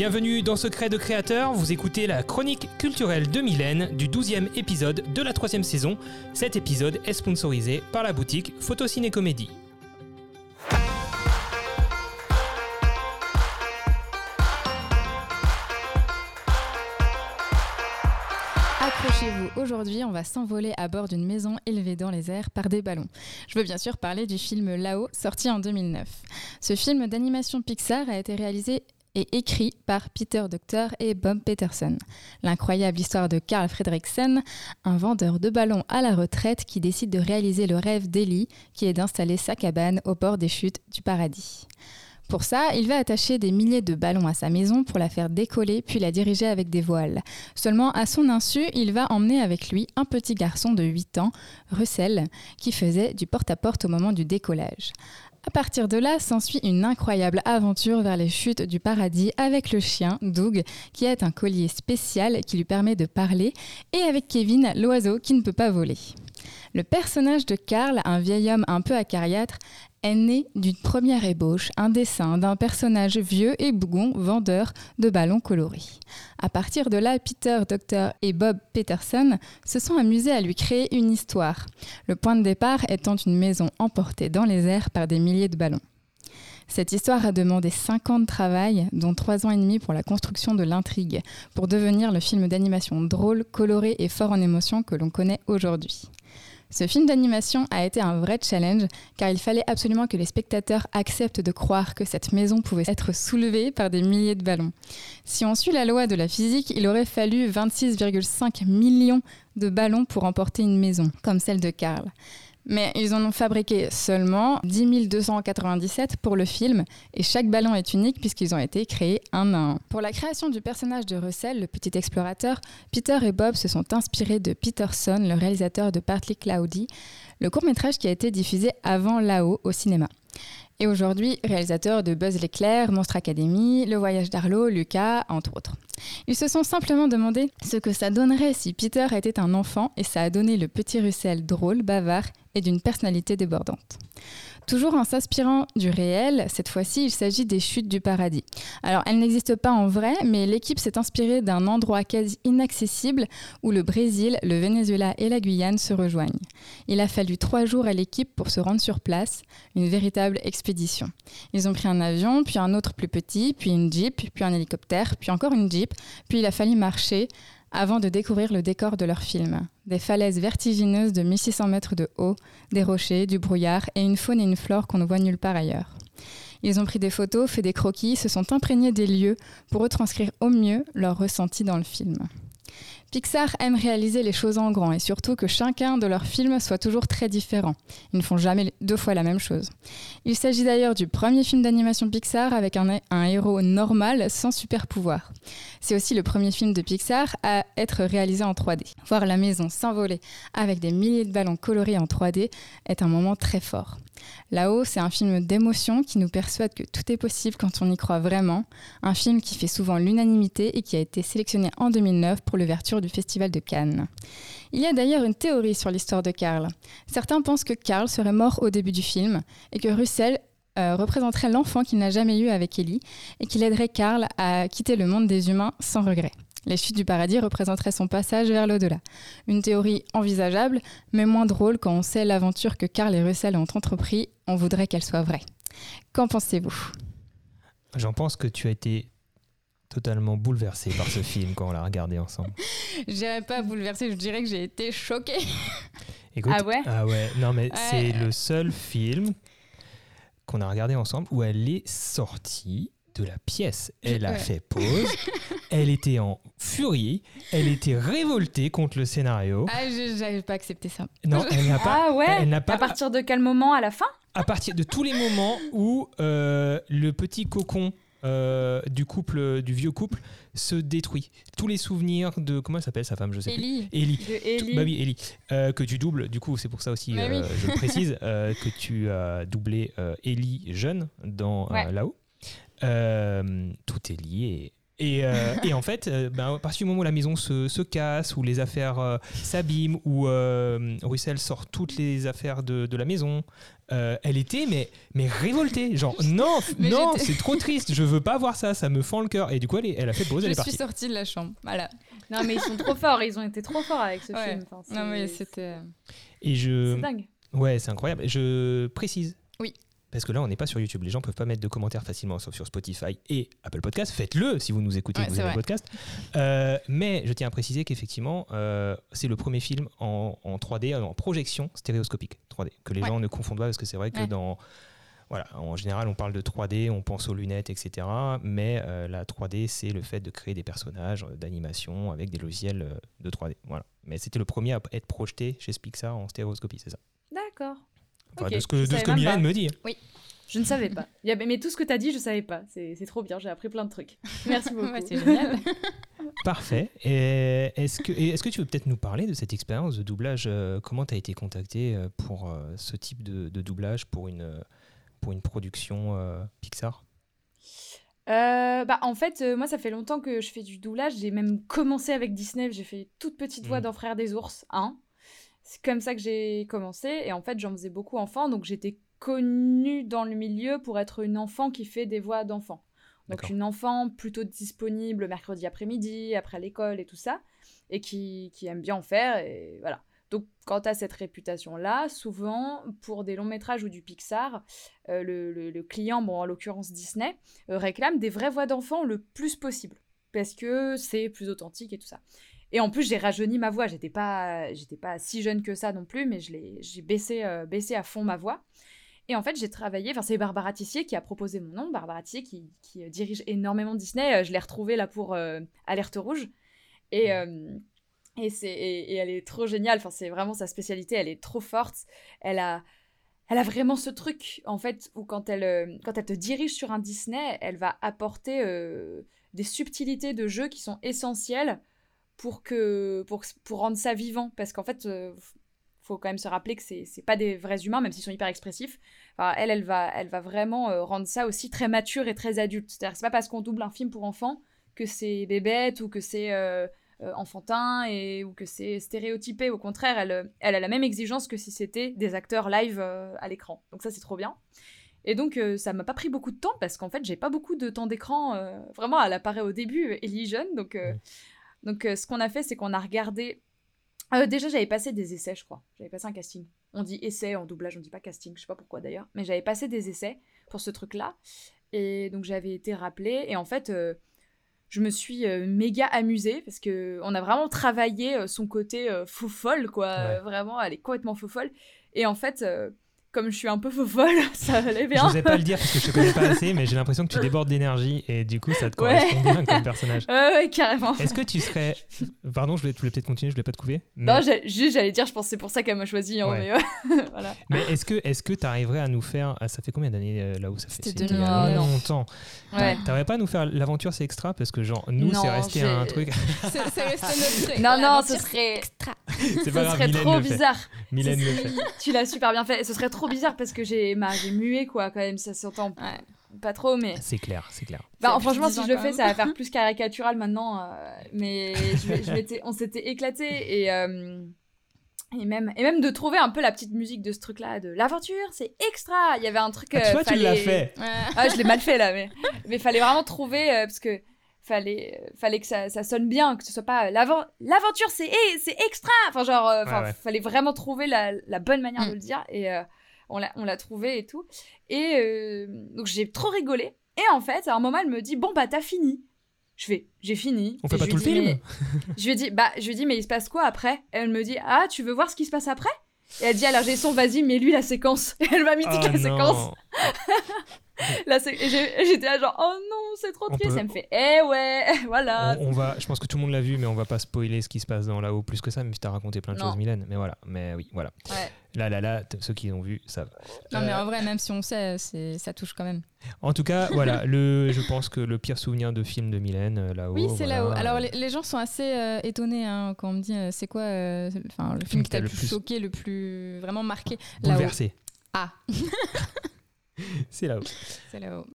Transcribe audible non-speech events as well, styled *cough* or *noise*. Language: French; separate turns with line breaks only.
Bienvenue dans Secret de Créateur, vous écoutez la chronique culturelle de Mylène du 12e épisode de la troisième saison. Cet épisode est sponsorisé par la boutique Photociné Comédie.
Accrochez-vous, aujourd'hui on va s'envoler à bord d'une maison élevée dans les airs par des ballons. Je veux bien sûr parler du film Là-haut, sorti en 2009. Ce film d'animation Pixar a été réalisé et écrit par Peter Docter et Bob Peterson. L'incroyable histoire de Carl Fredricksen, un vendeur de ballons à la retraite qui décide de réaliser le rêve d'Ellie, qui est d'installer sa cabane au bord des chutes du paradis. Pour ça, il va attacher des milliers de ballons à sa maison pour la faire décoller puis la diriger avec des voiles. Seulement, à son insu, il va emmener avec lui un petit garçon de 8 ans, Russell, qui faisait du porte-à-porte au moment du décollage. À partir de là, s'ensuit une incroyable aventure vers les chutes du paradis avec le chien, Doug, qui a un collier spécial qui lui permet de parler, et avec Kevin, l'oiseau qui ne peut pas voler. Le personnage de Karl, un vieil homme un peu acariâtre, est né d'une première ébauche, un dessin d'un personnage vieux et bougon vendeur de ballons colorés. À partir de là, Peter, Docteur et Bob Peterson se sont amusés à lui créer une histoire, le point de départ étant une maison emportée dans les airs par des milliers de ballons. Cette histoire a demandé 5 ans de travail, dont 3 ans et demi pour la construction de l'intrigue, pour devenir le film d'animation drôle, coloré et fort en émotion que l'on connaît aujourd'hui. Ce film d'animation a été un vrai challenge car il fallait absolument que les spectateurs acceptent de croire que cette maison pouvait être soulevée par des milliers de ballons. Si on suit la loi de la physique, il aurait fallu 26,5 millions de ballons pour emporter une maison, comme celle de Karl. Mais ils en ont fabriqué seulement 10 297 pour le film, et chaque ballon est unique puisqu'ils ont été créés un à un. Pour la création du personnage de Russell, le petit explorateur, Peter et Bob se sont inspirés de Peterson, le réalisateur de Partly Cloudy, le court-métrage qui a été diffusé avant là-haut au cinéma. Et aujourd'hui, réalisateur de Buzz l'éclair, Monstre Academy, Le voyage d'Arlo, Lucas, entre autres. Ils se sont simplement demandé ce que ça donnerait si Peter était un enfant et ça a donné le petit Russell drôle, bavard et d'une personnalité débordante. Toujours en s'inspirant du réel, cette fois-ci il s'agit des chutes du paradis. Alors elles n'existent pas en vrai, mais l'équipe s'est inspirée d'un endroit quasi inaccessible où le Brésil, le Venezuela et la Guyane se rejoignent. Il a fallu trois jours à l'équipe pour se rendre sur place, une véritable expédition. Ils ont pris un avion, puis un autre plus petit, puis une jeep, puis un hélicoptère, puis encore une jeep, puis il a fallu marcher avant de découvrir le décor de leur film. Des falaises vertigineuses de 1600 mètres de haut, des rochers, du brouillard et une faune et une flore qu'on ne voit nulle part ailleurs. Ils ont pris des photos, fait des croquis, se sont imprégnés des lieux pour retranscrire au mieux leur ressenti dans le film. Pixar aime réaliser les choses en grand et surtout que chacun de leurs films soit toujours très différent. Ils ne font jamais deux fois la même chose. Il s'agit d'ailleurs du premier film d'animation Pixar avec un, héros normal sans super pouvoir. C'est aussi le premier film de Pixar à être réalisé en 3D. Voir la maison s'envoler avec des milliers de ballons colorés en 3D est un moment très fort. Là-haut, c'est un film d'émotion qui nous persuade que tout est possible quand on y croit vraiment. Un film qui fait souvent l'unanimité et qui a été sélectionné en 2009 pour l'ouverture du Festival de Cannes. Il y a d'ailleurs une théorie sur l'histoire de Karl. Certains pensent que Karl serait mort au début du film et que Russell euh, représenterait l'enfant qu'il n'a jamais eu avec Ellie et qu'il aiderait Karl à quitter le monde des humains sans regret. Les chutes du paradis représenteraient son passage vers l'au-delà. Une théorie envisageable, mais moins drôle quand on sait l'aventure que Karl et Russell ont entrepris. On voudrait qu'elle soit vraie. Qu'en pensez-vous?
J'en pense que tu as été totalement bouleversé par ce film quand on l'a regardé ensemble. *laughs*
Je dirais pas bouleversé, je dirais que j'ai été choquée. *laughs*
ah ouais
Ah ouais, non mais c'est le seul film qu'on a regardé ensemble où elle est sortie de la pièce. Elle a fait pause. *laughs* elle était en furie. Elle était révoltée contre le scénario.
Ah, j'avais pas accepté ça.
Non, elle n'a pas.
Ah ouais
elle n'a pas.
À partir de quel moment? À la fin?
À partir de tous les moments où euh, le petit cocon euh, du couple, du vieux couple, se détruit. Tous les souvenirs de comment elle s'appelle sa femme, je sais
Ellie.
plus. Ellie.
De Ellie.
Bah oui, Ellie. Euh, que tu doubles. Du coup, c'est pour ça aussi,
Mais
euh,
oui.
je le *laughs* précise, que tu as doublé Ellie jeune dans
Ouais.
là-haut. Tout est lié Et, euh, *laughs* et, en fait, euh, ben, à partir du moment où la maison se, se casse, où les affaires euh, s'abîment, où Russell sort toutes les affaires de, de la maison, elle était mais, mais révoltée. Genre, *laughs* non, non, c'est trop triste, je veux pas voir ça, ça me fend le cœur. Et du coup, elle, elle a fait pause,
je
elle est partie.
Je suis sortie de la chambre. Voilà.
Non, mais ils sont trop forts, ils ont été trop forts avec ce film.
non, mais c'était.
Et je.
C'est dingue.
Ouais, c'est incroyable. Je précise.
Oui.
Parce que là, on n'est pas sur YouTube. Les gens peuvent pas mettre de commentaires facilement, sauf sur Spotify et Apple Podcast. Faites-le si vous nous écoutez, vous avez le podcast. Euh, mais je tiens à préciser qu'effectivement, euh, c'est le premier film en, 3D, en projection stéréoscopique 3D, que les gens ne confondent pas, parce que c'est vrai que dans voilà, en général, on parle de 3D, on pense aux lunettes, etc. Mais euh, la 3D, c'est le fait de créer des personnages d'animation avec des logiciels de 3D. Voilà. Mais c'était le premier à être projeté chez Pixar en stéréoscopie, c'est ça.
D'accord
de ce que, de ce que Mylène me dit.
Oui. Je ne savais pas. Mais tout ce que tu as dit, je ne savais pas. C'est trop bien, j'ai appris plein de trucs. *laughs* Merci beaucoup.
c'est génial. *laughs*
Parfait. Est-ce que, est que tu veux peut-être nous parler de cette expérience de doublage euh, Comment tu as été contacté euh, pour euh, ce type de, doublage pour une, pour une production Pixar?
Bah, en fait, moi, ça fait longtemps que je fais du doublage. J'ai même commencé avec Disney. J'ai fait toute petite voix mmh. dans Frères des ours 1 c'est comme ça que j'ai commencé. Et en fait, j'en faisais beaucoup enfant. Donc, j'étais connue dans le milieu pour être une enfant qui fait des voix d'enfant. Donc, une enfant plutôt disponible mercredi après-midi, après, l'école et tout ça. Et qui, qui, aime bien en faire. Et voilà. Donc, quant à cette réputation-là, souvent, pour des longs métrages ou du Pixar, euh, le, le, client, bon, en l'occurrence Disney, euh, réclame des vraies voix d'enfant le plus possible. Parce que c'est plus authentique et tout ça. Et en plus, j'ai rajeuni ma voix. J'étais pas, j'étais pas si jeune que ça non plus, mais je l'ai, j'ai baissé, euh, baissé à fond ma voix. Et en fait, j'ai travaillé. Enfin, c'est Barbara Tissier qui a proposé mon nom. Barbara Tissier qui, qui euh, dirige énormément Disney. Euh, je l'ai retrouvée là pour Alerte Rouge. Et, et, c'est, et, elle est trop géniale. Enfin, c'est vraiment sa spécialité. Elle est trop forte. Elle a. Elle a vraiment ce truc, en fait, où quand elle, quand elle te dirige sur un Disney, elle va apporter des subtilités de jeu qui sont essentielles pour, que, pour, pour rendre ça vivant. Parce qu'en fait, euh, faut quand même se rappeler que c'est, pas des vrais humains, même s'ils sont hyper expressifs. Elle, elle va, elle va vraiment euh, rendre ça aussi très mature et très adulte. C'est-à-dire c'est pas parce qu'on double un film pour enfants que c'est bébête ou que c'est euh, enfantin et, ou que c'est stéréotypé. Au contraire, elle, elle a la même exigence que si c'était des acteurs live à l'écran. Donc ça, c'est trop bien. Et donc, ça m'a pas pris beaucoup de temps parce qu'en fait, j'ai pas beaucoup de temps d'écran. vraiment, elle apparaît au début, Ellie jeune. Donc, donc, euh, ce qu'on a fait, c'est qu'on a regardé. Euh, déjà, j'avais passé des essais, je crois. J'avais passé un casting. On dit essai en doublage, on dit pas casting, je sais pas pourquoi d'ailleurs. Mais j'avais passé des essais pour ce truc-là. Et donc, j'avais été rappelée. Et en fait, euh, je me suis méga amusée parce que on a vraiment travaillé son côté faux folle, quoi. Vraiment, elle est complètement faux folle. Et en fait comme je suis un peu folle, *laughs* ça allait bien.
Je n'osais pas le dire parce que je te connais pas *laughs* assez, mais j'ai l'impression que tu débordes d'énergie et du coup, ça te correspond bien comme personnage. *laughs*
Ouais, ouais, carrément.
Est-ce que tu serais. Pardon, je voulais, peut-être continuer, je voulais pas te couper.
Non, juste, j'allais dire, je pense que c'est pour ça qu'elle m'a choisi. Hein, mais voilà.
mais est-ce que est-ce que tu arriverait à nous faire. Ah, ça fait combien d'années euh, là où ça fait
C'était il y a
longtemps. Ouais. T'arriverais pas à nous faire l'aventure, c'est extra Parce que, genre, nous, c'est resté un truc.
c'est resté notre truc.
Non, non, ce serait. Extra.
C'est pas grave,
serait trop bizarre.
Mylène le fait. *laughs*
Tu l'as super bien fait. Ce serait trop bizarre parce que j'ai j'ai mué quoi quand même ça s'entend pas trop mais
c'est clair c'est clair
bah, franchement si je le fais ça va faire *laughs* plus caricatural maintenant euh, mais je, on s'était éclaté et euh, et même, et même de trouver un peu la petite musique de ce truc-là, de l'aventure, c'est extra. Il y avait un truc.
Ah, tu vois, tu l'as fait.
Ah, je l'ai mal fait là, mais mais fallait vraiment trouver euh, parce que fallait fallait que ça, ça, sonne bien, que ce soit pas l'aventure, c'est c'est extra. Enfin genre, enfin fallait vraiment trouver la, la bonne manière de mm. le dire et on l'a trouvé et tout. Et euh, donc j'ai trop rigolé. Et en fait, à un moment, elle me dit Bon, bah, t'as fini. Je fais J'ai fini.
On fait pas tout le film
Je lui dis Bah, je lui dis Mais il se passe quoi après? Elle me dit Ah, tu veux voir ce qui se passe après? Et elle dit Alors, j'ai son, vas-y, mets-lui la séquence. Et *laughs* elle m'a mis toute oh la séquence. *laughs* *laughs* j'étais là genre oh non c'est trop triste. ça me fait eh ouais *laughs* voilà.
On, va je pense que tout le monde l'a vu mais on va pas spoiler ce qui se passe dans là-haut plus que ça même si t'as raconté plein de choses Mylène. Mais voilà. Mais oui voilà. Là là là ceux qui l'ont vu savent.
Non mais en vrai même si on sait ça touche quand même.
En tout cas voilà *laughs* le je pense que le pire souvenir de film de Mylène euh, là-haut
oui c'est là-haut. Alors les, gens sont assez euh, étonnés hein, quand on me dit euh, c'est quoi enfin le film qui t'a le plus choqué le plus vraiment marqué?
Bouleversé.
Ah Silou. Silou.